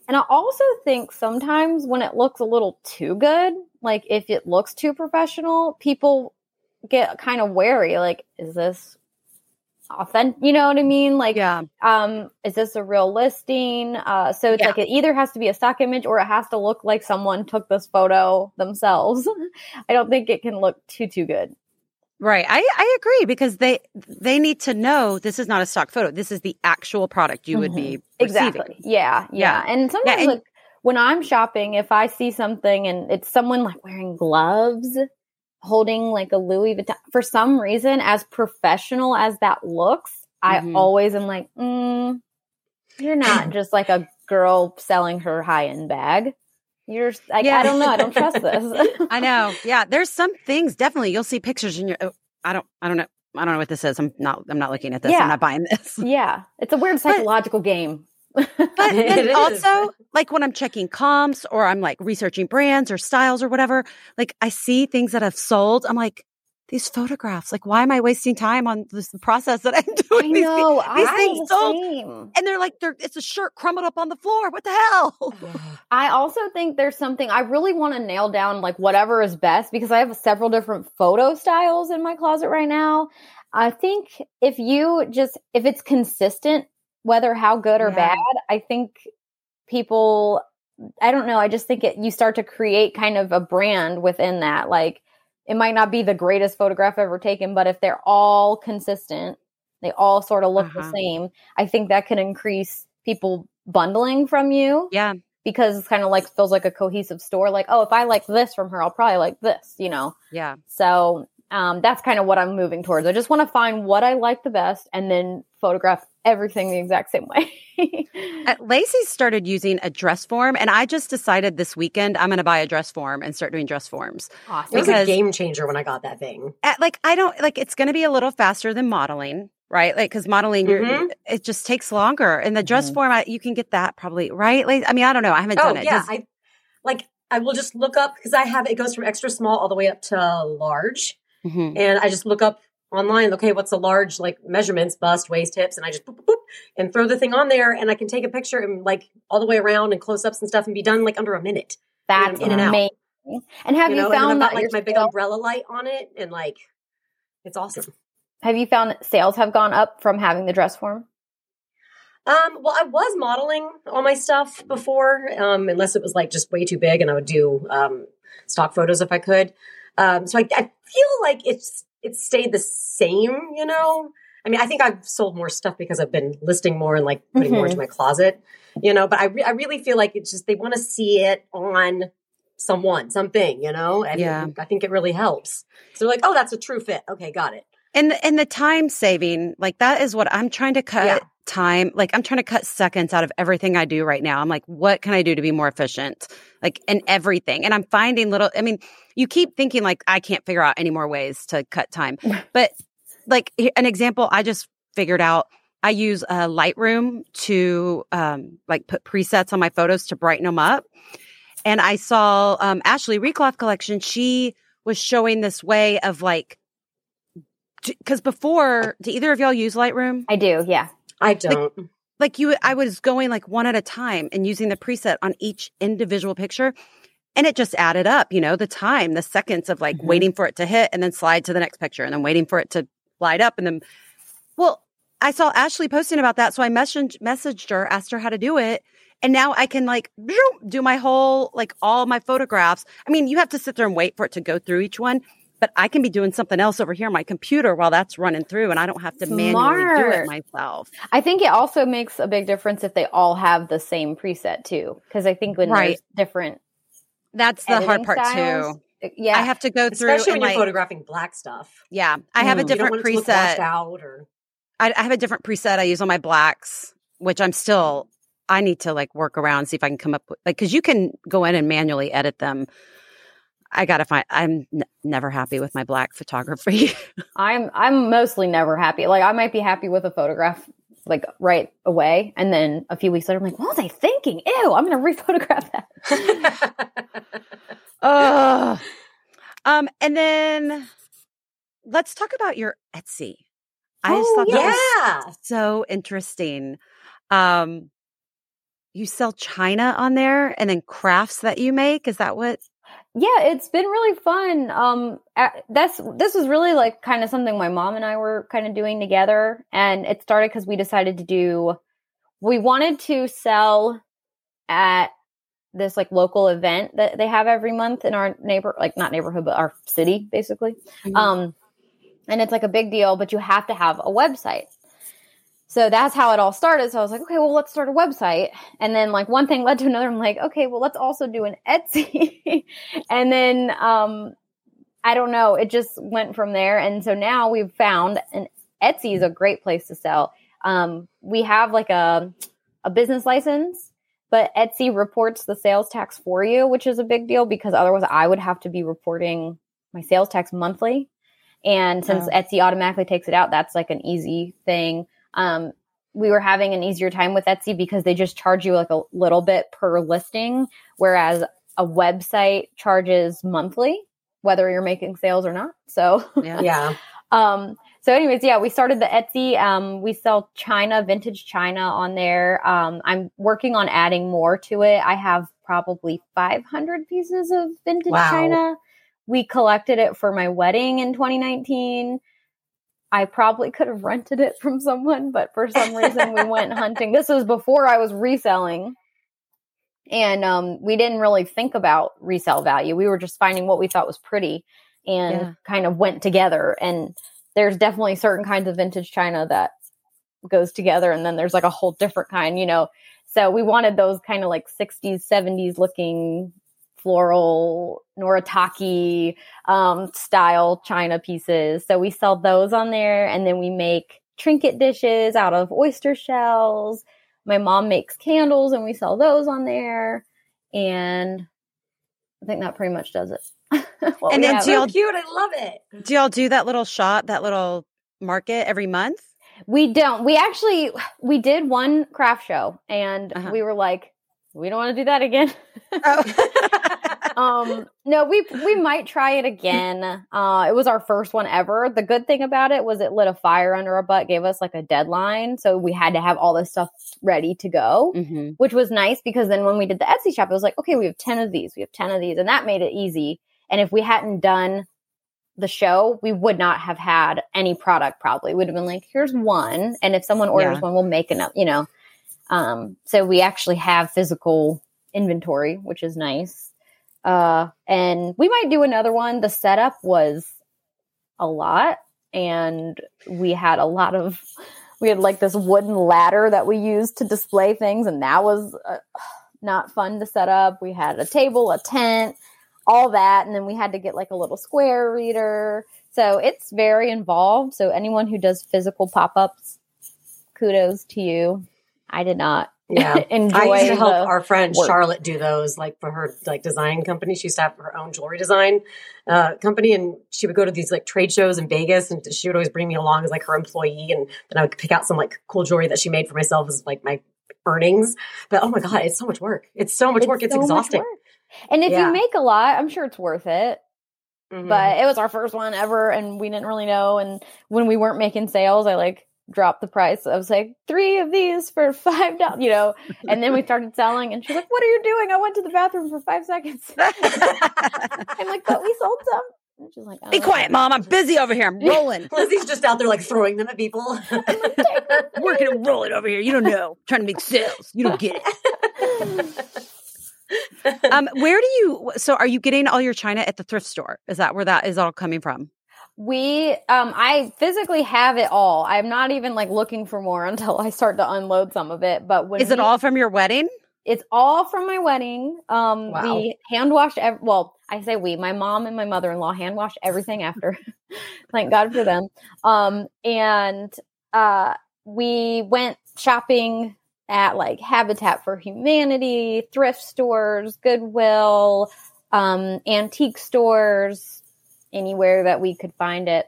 And I also think sometimes when it looks a little too good, like if it looks too professional, people get kind of wary. Like, is this authentic? You know what I mean? Like, Yeah. um, is this a real listing? Uh, so it's Yeah. like it either has to be a stock image or it has to look like someone took this photo themselves. I don't think it can look too too good. Right. I, I agree because they they need to know this is not a stock photo. This is the actual product you would be Mm-hmm. exactly. receiving. Yeah, yeah, Yeah. And sometimes and- like when I'm shopping, if I see something and it's someone like wearing gloves, holding like a Louis Vuitton, for some reason, as professional as that looks, Mhm. I always am like, mm, you're not just like a girl selling her high end bag. You're like, Yeah. I don't know, I don't trust this. I know. Yeah. There's some things definitely you'll see pictures in you're oh, I don't I don't know. I don't know what this is. I'm not I'm not looking at this. Yeah. I'm not buying this. yeah, it's a weird psychological game. But then also, like when I'm checking comps or I'm like researching brands or styles or whatever, like I see things that have sold. I'm like, these photographs, like, why am I wasting time on this process that I'm I doing? These, know. these I things the sold. same. And they're like, they're, it's a shirt crumbled up on the floor. What the hell? I also think there's something I really want to nail down, like whatever is best, because I have several different photo styles in my closet right now. I think if you just, if it's consistent, whether how good or Yeah. bad, I think people, I don't know, I just think it, you start to create kind of a brand within that. Like it might not be the greatest photograph ever taken, but if they're all consistent, they all sort of look the Uh-huh. same, I think that can increase people bundling from you Yeah. because it's kind of like feels like a cohesive store. Like, oh, if I like this from her, I'll probably like this, you know. Yeah. So um, that's kind of what I'm moving towards. I just want to find what I like the best and then photograph everything the exact same way. Uh, Lacey started using a dress form, and I just decided this weekend I'm going to buy a dress form and start doing dress forms. It awesome. was a game changer when I got that thing. At, like I don't like it's going to be a little faster than modeling, right? Like because modeling, you're, Mhm. it just takes longer. In the dress Mhm. form, I, you can get that probably right. Like, I mean, I don't know. I haven't Oh done it. yeah, Does- I like. I will just look up because I have it goes from extra small all the way up to large, Mhm. and I just look up online. Okay, what's a large like measurements, bust, waist, hips, and I just boop, boop, boop, and throw the thing on there, and I can take a picture and like all the way around and close ups and stuff, and be done like under a minute. That's in and out. amazing. And have you you, know, found I've that got like my big sales- umbrella light on it, and like it's awesome. have you found that sales have gone up from having the dress form? Um, well, I was modeling all my stuff before, um, unless it was like just way too big, and I would do um, stock photos if I could. Um, so I, I feel like it's it's stayed the same, you know. I mean, I think I've sold more stuff because I've been listing more and like putting more Mhm. into my closet, you know. But I, re- I really feel like it's just they want to see it on someone, something, you know. And Yeah. I think it really helps. So they're like, oh, that's a true fit. Okay, got it. and the- and the time saving, like that is what I'm trying to cut Yeah. Time. Like I'm trying to cut seconds out of everything I do right now. I'm like, what can I do to be more efficient? Like in everything. And I'm finding little. I mean, you keep thinking like I can't figure out any more ways to cut time, but like an example, I just figured out. I use uh, Lightroom to um, like put presets on my photos to brighten them up. And I saw um, Ashley Recloth collection. She was showing this way of like, because before, do either of y'all use Lightroom? I do, yeah. I don't. Like you, I was going like one at a time and using the preset on each individual picture. And it just added up, you know, the time, the seconds of like Mhm. waiting for it to hit and then slide to the next picture and then waiting for it to light up. And then, well, I saw Ashley posting about that. So I messaged, messaged her, asked her how to do it. And now I can like do my whole, like all my photographs. I mean, you have to sit there and wait for it to go through each one, but I can be doing something else over here on my computer while that's running through and I don't have to manually do it myself. I think it also makes a big difference if they all have the same preset too. Because I think when Right. there's different That's the hard part styles, too. Yeah. I have to go through Especially when you're like, photographing black stuff. yeah, I have a Mm. You don't different want it to look preset. out or I, I have a different preset I use on my blacks, which I'm still. I need to like work around see if I can come up with like because you can go in and manually edit them. I gotta find. I'm n- never happy with my black photography. I'm I'm mostly never happy. Like I might be happy with a photograph like right away, and then a few weeks later, I'm like, what was I thinking? Ew, I'm gonna rephotograph that. Ugh. Um, and then let's talk about your Etsy. I just Oh, thought that was yeah. so interesting. Um, you sell china on there and then crafts that you make. Is that what? Yeah, it's been really fun. Um, that's this was really like kind of something my mom and I were kind of doing together, and it started because we decided to do. We wanted to sell at this like local event that they have every month in our neighbor, like not neighborhood, but our city, basically. Mhm. Um, and it's like a big deal, but you have to have a website. So that's how it all started. So I was like, okay, well, let's start a website. And then like one thing led to another. I'm like, okay, well, let's also do an Etsy. and then um, I don't know, it just went from there. And so now we've found an Etsy is a great place to sell. Um, we have like a a business license, but Etsy reports the sales tax for you, which is a big deal because otherwise I would have to be reporting my sales tax monthly. And since Oh. Etsy automatically takes it out, that's like an easy thing. Um, we were having an easier time with Etsy because they just charge you like a little bit per listing, whereas a website charges monthly, whether you're making sales or not. So, Yeah. Yeah. um, so anyways, yeah, we started the Etsy. Um, we sell China, vintage China on there. Um, I'm working on adding more to it. I have probably 500 pieces of vintage Wow. China. We collected it for my wedding in 2019. I probably could have rented it from someone, but for some reason we went hunting. This was before I was reselling. And um, we didn't really think about resale value. We were just finding what we thought was pretty and Yeah. kind of went together. And there's definitely certain kinds of vintage china that goes together. And then there's like a whole different kind, you know. So we wanted those kind of like 60s, 70s looking floral Noritake um, style china pieces. So we sell those on there, and then we make trinket dishes out of oyster shells. My mom makes candles, and we sell those on there. And I think that pretty much does it. And then have. do y'all- So cute. I love it. Do y'all do that little shop, that little market every month? We don't. We actually we did one craft show, and Uh-huh. we were like, we don't want to do that again. Oh. um no we we might try it again. Uh it was our first one ever. The good thing about it was it lit a fire under our butt gave us like a deadline so we had to have all this stuff ready to go hmm which was nice because then when we did the etsy shop it was like okay we have 10 of these we have 10 of these and that made it easy. And if we hadn't done the show we would not have had any product probably. Would have been like here's one and if someone orders Yeah. one we'll make another you know? Um so we actually have physical inventory which is nice uh and we might do another one. The setup was a lot and we had a lot of we had like this wooden ladder that we used to display things and that was uh, not fun to set up. We had a table a tent all that and then we had to get like a little square reader. So it's very involved. So anyone who does physical pop-ups kudos to you. I did not Yeah. enjoy I used to help our friend work. Charlotte do those, like for her like design company. She used to have her own jewelry design uh, company, and she would go to these like trade shows in Vegas, and she would always bring me along as like her employee, and then I would pick out some like cool jewelry that she made for myself as like my earnings. But oh my god, it's so much work! It's so much work. It's so much exhausting. work. and if Yeah. you make a lot i'm sure it's worth it Mhm. but it was our first one ever and we didn't really know and when we weren't making sales i like dropped the price i was like three of these for five dollars you know and then we started selling and she's like what are you doing i went to the bathroom for five seconds i'm like but we sold some and she's like Be quiet, mom. I'm busy over here. I'm rolling. Lizzie's just out there like throwing them at people. Working and rolling over here. You don't know. Trying to make sales. You don't get it. Um, where do you? So, are you getting all your china at the thrift store? Is that where that is all coming from? We um i physically have it all i'm not even like looking for more until i start to unload some of it but when Is it we- all from your wedding? it's all from my wedding. Um, Wow. we hand washed. Ev- well, I say we. My mom and my mother in law hand washed everything after. Thank God for them. Um, and uh, we went shopping at like Habitat for Humanity, thrift stores, Goodwill, um, antique stores, anywhere that we could find it.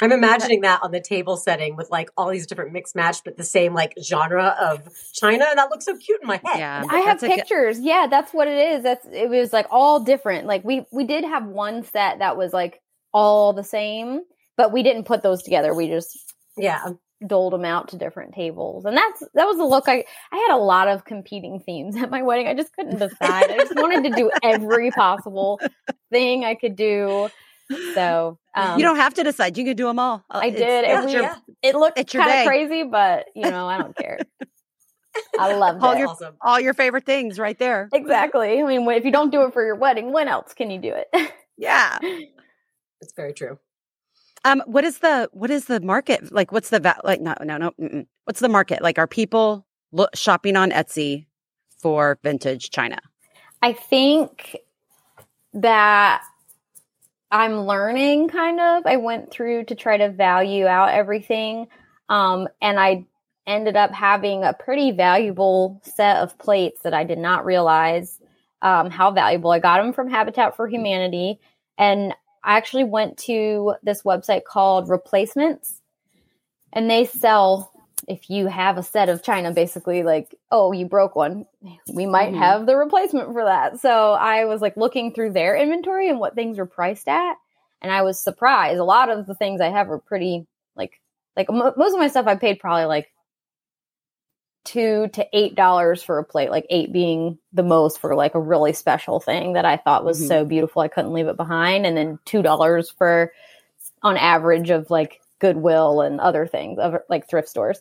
I'm imagining that on the table setting with like all these different mixed match, but the same like genre of China, and that looks so cute in my head. Yeah, I have that's a good- pictures. yeah, that's what it is. That's it was like all different. Like we we did have one set that was like all the same, but we didn't put those together. We just Yeah. doled them out to different tables. And that's that was the look I I had a lot of competing themes at my wedding. I just couldn't decide. I just wanted to do every possible thing I could do. So, um, you don't have to decide. You can do them all. I It's- did. It, we- your- yeah. it looked kind of crazy, but you know, I don't care. I love All it. your- awesome. all your favorite things right there. Exactly. I mean, if you don't do it for your wedding, when else can you do it? Yeah. It's very true. Um, what is the what is the market like? What's the va- like? No, no, no. Mm-mm. What's the market like? Are people lo- shopping on Etsy for vintage china? I think that I'm learning kind of. I went through to try to value out everything. Um, and I ended up having a pretty valuable set of plates that I did not realize um, how valuable. I got them from Habitat for Humanity. And I actually went to this website called Replacements, and they sell if you have a set of china basically like oh you broke one we might mm-hmm. have the replacement for that so i was like looking through their inventory and what things are priced at and i was surprised a lot of the things i have are pretty like like m- most of my stuff i paid probably like two to eight dollars for a plate like eight being the most for like a really special thing that i thought was mm-hmm. so beautiful i couldn't leave it behind and then two dollars for on average of like Goodwill and other things, like thrift stores.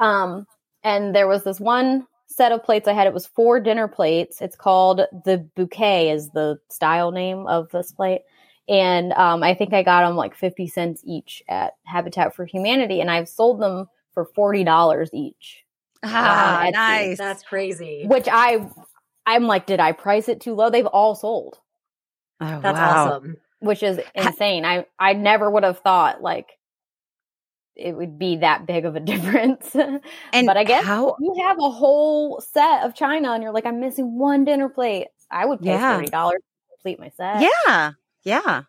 Um, and there was this one set of plates I had. It was four dinner plates. It's called the bouquet, is the style name of this plate. And um, I think I got them like 50 cents each at Habitat for Humanity. And I've sold them for $40 each. Ah, nice. That's crazy. Which I, I'm like, did I price it too low? They've all sold. Oh, That's wow. awesome. Which is insane. I, I never would have thought like it would be that big of a difference. And but I guess how you have a whole set of china and you're like, I'm missing one dinner plate. I would pay Yeah. thirty dollars to complete my set. Yeah, yeah.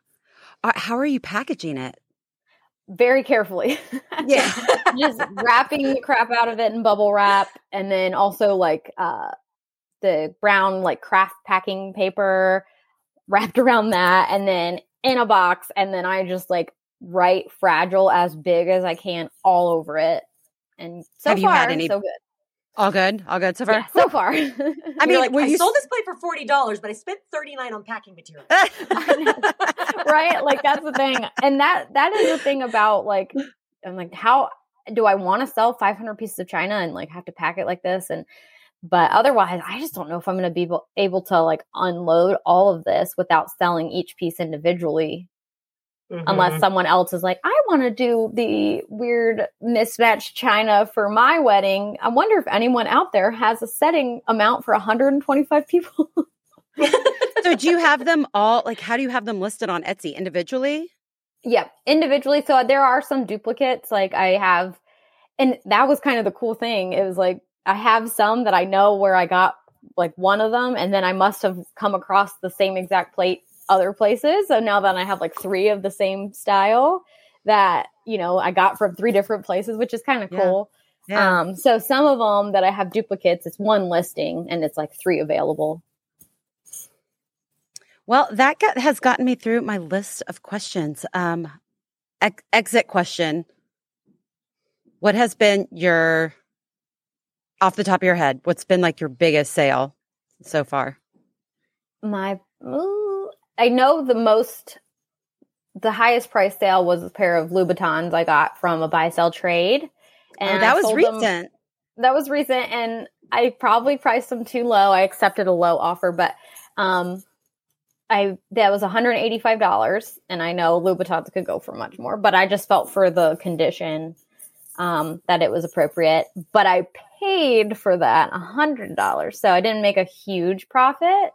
Uh, how are you packaging it? Very carefully. Yeah. Just wrapping the crap out of it in bubble wrap and then also like uh the brown like craft packing paper wrapped around that and then in a box and then I just like write fragile as big as I can all over it. And so Have you far, had any- so good. All good, all good so far. Yeah, so far. I mean, like, I you sold this plate for forty dollars, but I spent thirty nine on packing material. right? Like that's the thing. And that that is the thing about like I'm like how do I want to sell 500 pieces of china and like have to pack it like this and but otherwise I just don't know if I'm going to be able, able to like unload all of this without selling each piece individually unless Mhm. someone else is like I want to do the weird mismatched china for my wedding. I wonder if anyone out there has a setting amount for 125 people. so do you have them all like how do you have them listed on Etsy individually? Yep, individually. So there are some duplicates. Like I have, and that was kind of the cool thing. It was like I have some that I know where I got like one of them, and then I must have come across the same exact plate other places. So now that I have like three of the same style that you know I got from three different places, which is kind of Yeah. cool. Um, so some of them that I have duplicates, it's one listing and it's like three available. Well, that got, has gotten me through my list of questions. Um, ex- exit question: What has been your, off the top of your head, what's been like your biggest sale so far? my ooh, I know the most the highest price sale was a pair of Louboutins I got from a buy sell trade. oh, I that was sold them- recent. that was recent and I probably priced them too low. I accepted a low offer, but um I that was $185 and I know Louboutins could go for much more, but I just felt for the condition um that it was appropriate, but I paid for that $100. So I didn't make a huge profit.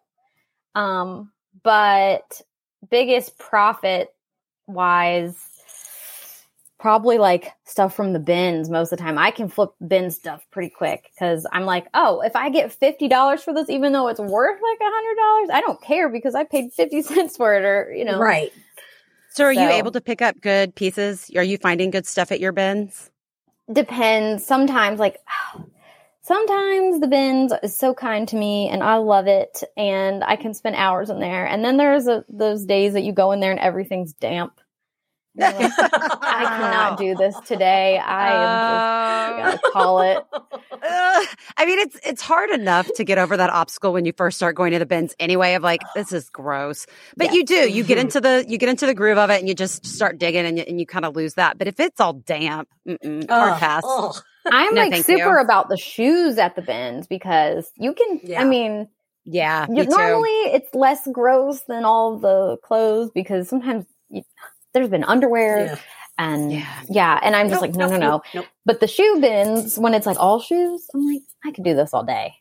Um but biggest profit wise probably like stuff from the bins most of the time. I can flip bin stuff pretty quick because I'm like, oh, if I get fifty dollars for this, even though it's worth like a hundred dollars, I don't care because I paid fifty cents for it, or you know, Right. So, are you able to pick up good pieces? Are you finding good stuff at your bins? Depends. Sometimes, like, sometimes the bins is so kind to me, and I love it, and I can spend hours in there. And then there's a, those days that you go in there and everything's damp. Like, I cannot do this today. I am just oh. I gotta call it. Ugh. I mean, it's it's hard enough to get over that obstacle when you first start going to the bins anyway. Of like, this is gross, but Yes. you do you get into the you get into the groove of it, and you just start digging, and you, and you kind of lose that. But if it's all damp, mm-mm, hard pass. ugh. I'm No, like super you. about the shoes at the bins because you can. Yeah. I mean, Yeah, you, me too. normally it's less gross than all the clothes because sometimes you, there's been underwear Yeah. and Yeah. yeah. and I'm just Nope, like, no, nope, no, no. nope. But the shoe bins, when it's like all shoes, I'm like, I could do this all day.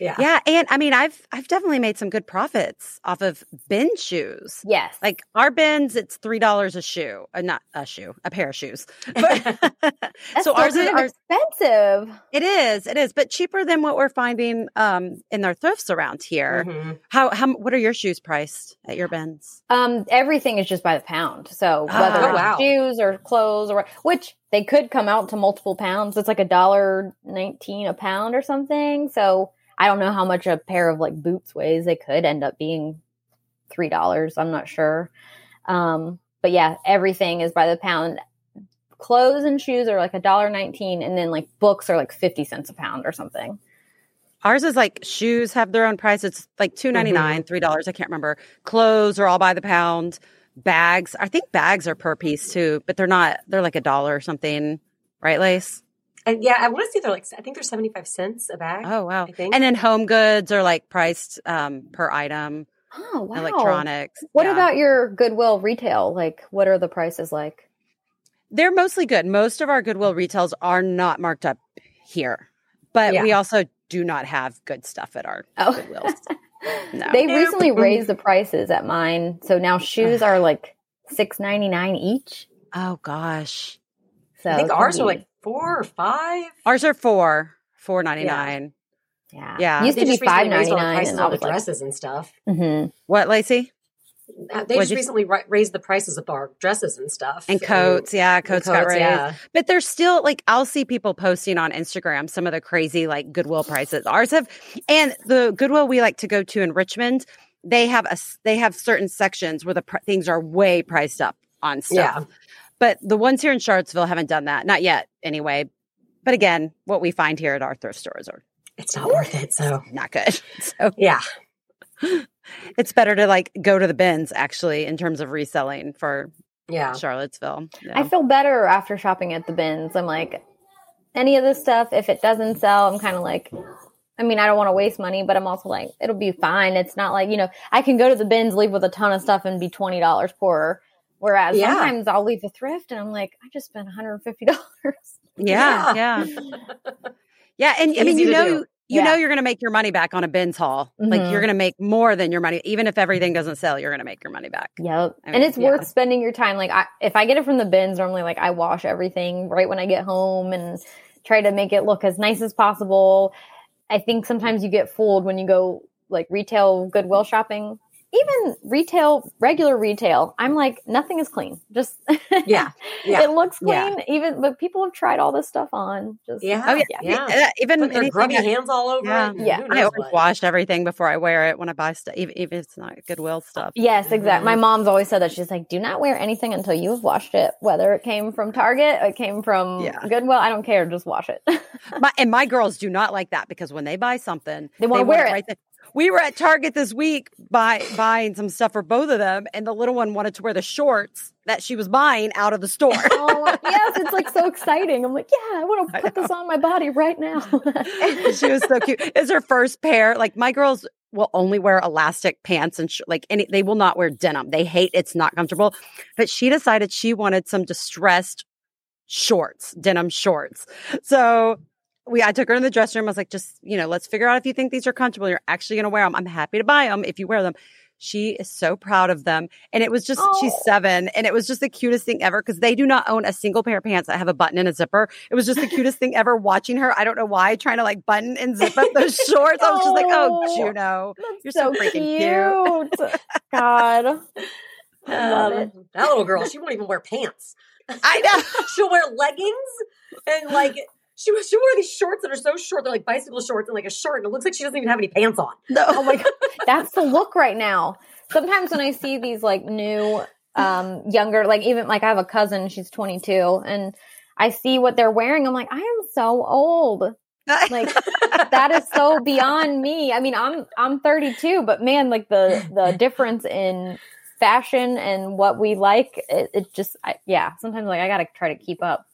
Yeah. Yeah, and I mean, I've I've definitely made some good profits off of bin shoes. Yes. Like our bins, it's three dollars a shoe, uh, not a shoe, a pair of shoes. But so ours is ours. expensive. It is, it is, but cheaper than what we're finding um in our thrifts around here. Mhm. How how what are your shoes priced at your bins? Um, everything is just by the pound. So whether Oh, it's wow. shoes or clothes or which they could come out to multiple pounds. It's like a dollar nineteen a pound or something. So I don't know how much a pair of like boots weighs. They could end up being three dollars. I'm not sure. Um, but yeah, everything is by the pound. Clothes and shoes are like a dollar nineteen, and then like books are like fifty cents a pound or something. Ours is like shoes have their own price. It's like two ninety nine, three dollars. I can't remember. Clothes are all by the pound. Bags, I think bags are per piece too, but they're not. They're like a dollar or something, right, Lace? And yeah, I want to say they're like I think they're seventy five cents a bag. Oh wow! I think. And then home goods are like priced um, per item. Oh wow! Electronics. What yeah. about your Goodwill retail? Like, what are the prices like? They're mostly good. Most of our Goodwill retails are not marked up here, but Yeah. we also do not have good stuff at our Oh. Goodwills. No. They Nope. recently raised the prices at mine, so now shoes are like six ninety nine each. oh gosh, So I think ours are like four or five. ours are four four ninety nine. yeah, yeah. Used They to be just recently five raised ninety all the prices and on I the was like, dresses and stuff. mhm. What, Lacey? Uh, They What'd just recently ri- raised the prices of our dresses and stuff And coats, yeah, and coats, got raised. Yeah. But there's still like I'll see people posting on Instagram some of the crazy like Goodwill prices. Ours have, and the Goodwill we like to go to in Richmond, they have a they have certain sections where the pr- things are way priced up on stuff. Yeah. But the ones here in Charlottesville haven't done that, not yet, anyway. But again, what we find here at our thrift stores are It's not worth it. So not good. So yeah, it's better to like go to the bins actually in terms of reselling for yeah. Charlottesville. I feel better after shopping at the bins. I'm like, any of this stuff, if it doesn't sell, I'm kind of like, I mean, I don't want to waste money, but I'm also like, it'll be fine. It's not like, you know, I can go to the bins, leave with a ton of stuff and be $20 poorer. Whereas Yeah. sometimes I'll leave the thrift and I'm like, I just spent $150. Yeah, yeah. Yeah, and I mean, you know, do. you, you know, you're going to make your money back on a bins haul. Like Mhm. you're going to make more than your money, even if everything doesn't sell. You're going to make your money back. Yep. I and it's yeah. worth spending your time. Like I, if I get it from the bins, normally like I wash everything right when I get home and try to make it look as nice as possible. I think sometimes you get fooled when you go like retail Goodwill shopping. Even retail, regular retail, I'm like nothing is clean. Just Yeah. Yeah. it looks Yeah. clean. Even but people have tried all this stuff on. Just Yeah. Oh yeah, Yeah. Uh, even Put their grubby that- hands all over Yeah. it. Yeah. I knows always what. washed everything before I wear it when I buy stuff, even, even if it's not Goodwill stuff. Yes, exactly. My Mhm. mom's always said that. She's like, do not wear anything until you have washed it, whether it came from Target, it came from Yeah. Goodwill. I don't care. Just wash it. My, and my girls do not like that because when they buy something, They wanna wear it. right then. We were at Target this week buy, buying some stuff for both of them, and the little one wanted to wear the shorts that she was buying out of the store. oh, yes. It's like so exciting. I'm like, yeah, I want to put this on my body right now. she was so cute. It's her first pair. Like my girls will only wear elastic pants and sh- like any. They will not wear denim. They hate it's not comfortable. But she decided she wanted some distressed shorts, denim shorts. So we, I took her in the dressing room. I was like, just you know, let's figure out if you think these are comfortable. You're actually going to wear them. I'm happy to buy them if you wear them. She is so proud of them. And it was just, she's Oh. seven. And it was just the cutest thing ever because they do not own a single pair of pants that have a button and a zipper. It was just the cutest thing ever watching her. I don't know why, trying to like button and zip up those shorts. I was just like, oh. Juno. You're so freaking cute. God. Love it. Um, That little girl, she won't even wear pants. I know. She'll wear leggings and like she was she wear these shorts that are so short. They're like bicycle shorts and like a shirt, and it looks like she doesn't even have any pants on. No. Oh my God. That's the look right now. Sometimes when I see these like new, um, younger, like even like I have a cousin, she's 22, and I see what they're wearing. I'm like, I am so old. Like that is so beyond me. I mean, I'm I'm 32, but man, like the the difference in fashion and what we like, it, it just I, yeah. Sometimes like I got to try to keep up.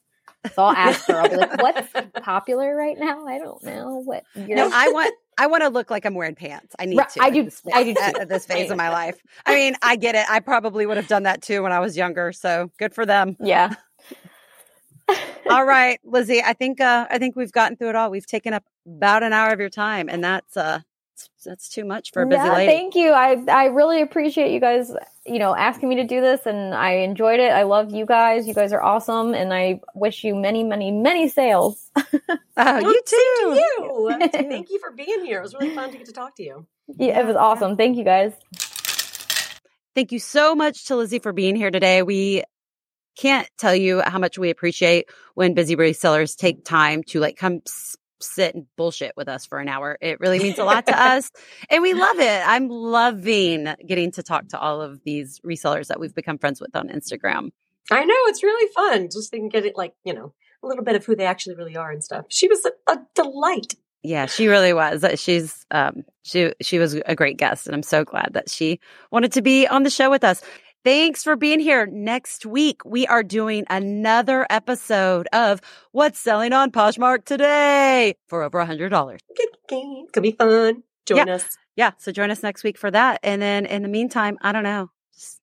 So I'll ask her. I'll be like, "What's popular right now? I don't know what." You're No, I want I want to look like I'm wearing pants. I need Right, to. I do- This, I do at, at this phase of my life. I mean, I get it. I probably would have done that too when I was younger. So good for them. yeah. all right, Lizzie. I think uh, I think we've gotten through it all. We've taken up about an hour of your time, and that's uh that's- that's too much for a busy yeah, lady. Thank you. I I really appreciate you guys, you know, asking me to do this and I enjoyed it. I love you guys. You guys are awesome and I wish you many, many, many sales. Oh, you too. You. Thank you for being here. It was really fun to get to talk to you. Yeah, it was awesome. Thank you guys. Thank you so much to Lizzie for being here today. We can't tell you how much we appreciate when busy resellers take time to like come s- sit and bullshit with us for an hour. It really means a lot to us and we love it. I'm loving getting to talk to all of these resellers that we've become friends with on Instagram. I know it's really fun. Just they can get it like, you know, a little bit of who they actually really are and stuff. She was a, a delight. Yeah, she really was. Uh, She's um she she was a great guest and I'm so glad that she wanted to be on the show with us. Thanks for being here. Next week we are doing another episode of What's Selling on Poshmark today for over a hundred dollars. It's gonna be fun. Join us. Yeah, so join us next week for that. And then in the meantime, I don't know, just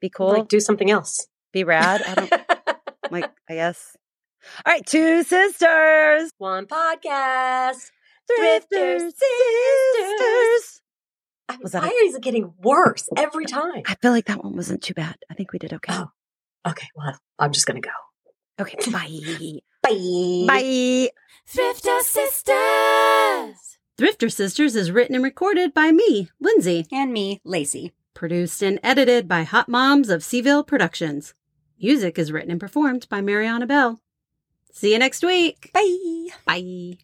be cool, Like do something else. be rad. I don't like. I guess. All right, two sisters, One podcast. thrifters, sisters. I, Was that why a- is it getting worse every time? I feel like that one wasn't too bad. I think we did okay. Oh. Okay, well, I'm just gonna go. Okay, bye. Bye. bye. Thrifter Sisters! Thrifter Sisters is written and recorded by me, Lindsay. And me, Lacey. Produced and edited by Hot Moms of Seaville Productions. Music is written and performed by Mariana Bell. See you next week. Bye. Bye.